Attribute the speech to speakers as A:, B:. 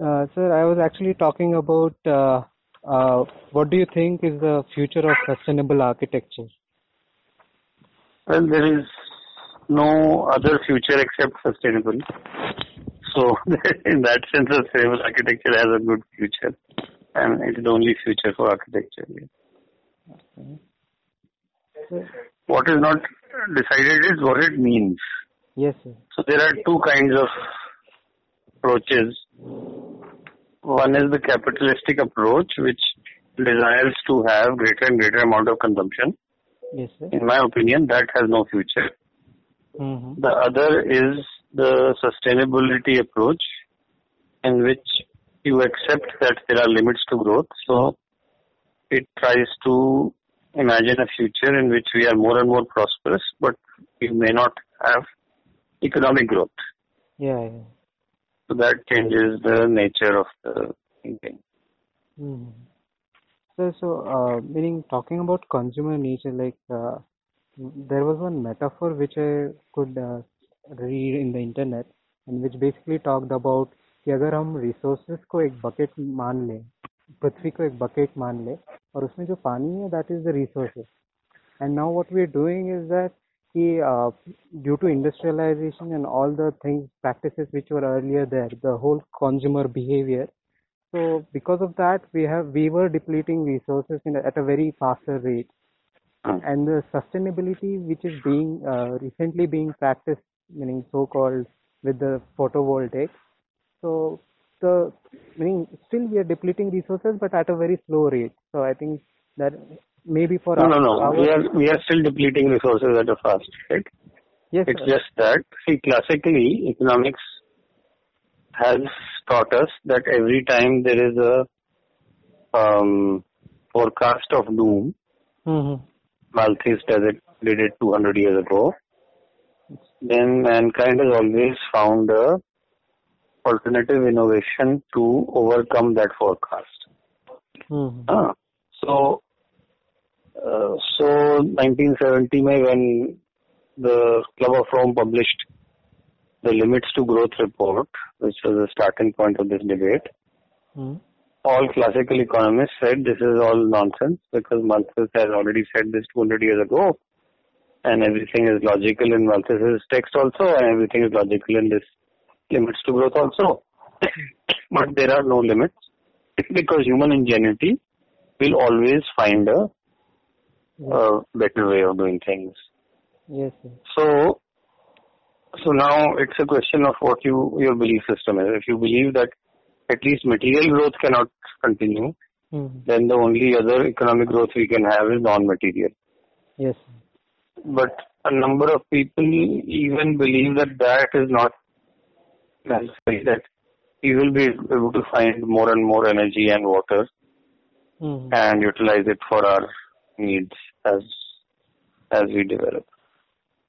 A: Uh, sir, I was actually talking about uh, uh, what do you think is the future of sustainable architecture?
B: Well, there is no other future except sustainable. So, in that sense, sustainable architecture has a good future, and it is the only future for architecture. Okay. What is not decided is what it means.
A: Yes, sir.
B: So there are two kinds of approaches. One is the capitalistic approach, which desires to have greater and greater amount of consumption.
A: Yes, sir.
B: In my opinion, that has no future.
A: Mm-hmm.
B: The other is the sustainability approach, in which you accept that there are limits to growth. So it tries to imagine a future in which we are more and more prosperous, but we may not have economic growth.
A: Yeah, yeah.
B: So that changes the nature of the thinking.
A: Mm-hmm. So, so uh, meaning talking about consumer nature, like uh, there was one metaphor which I could uh, read in the internet, and which basically talked about कि अगर हम resources को एक bucket मान लें पृथ्वी को एक bucket मान लें और उसमें जो पानी है that is the resources and now what we are doing is that कि uh, due to industrialization and all the things practices which were earlier there the whole consumer behavior. So because of that we have we were depleting resources in, at a very faster rate. And the sustainability which is being uh, recently being practiced meaning so called with the photovoltaic. So the meaning still we are depleting resources but at a very slow rate. So i think that maybe for
B: no,
A: our,
B: no, no.
A: our,
B: we are we are still depleting resources at a fast rate.
A: yes
B: It's
A: sir.
B: just that see classically economics has taught us that every time there is a um, forecast of doom,
A: Mhm.
B: Malthus does it did it 200 years ago. Then mankind has always found a alternative innovation to overcome that forecast.
A: Mhm.
B: Ah, so uh, so 1970 mein when the Club of Rome published the limits to growth report, which was the starting point of this debate,
A: Mhm.
B: all classical economists said this is all nonsense because Malthus has already said this 200 years ago and everything is logical in Malthus's text also and everything is logical in this limits to growth also. but there are no limits because human ingenuity will always find a, a better way of doing things.
A: yes sir.
B: So, so now it's a question of what you your belief system is. If you believe that at least material growth cannot continue,
A: Mhm.
B: then the only other economic growth we can have is non-material.
A: yes sir.
B: But a number of people even believe that that is not necessary. That we will be able to find more and more energy and water
A: Mhm.
B: and utilize it for our needs as as we develop.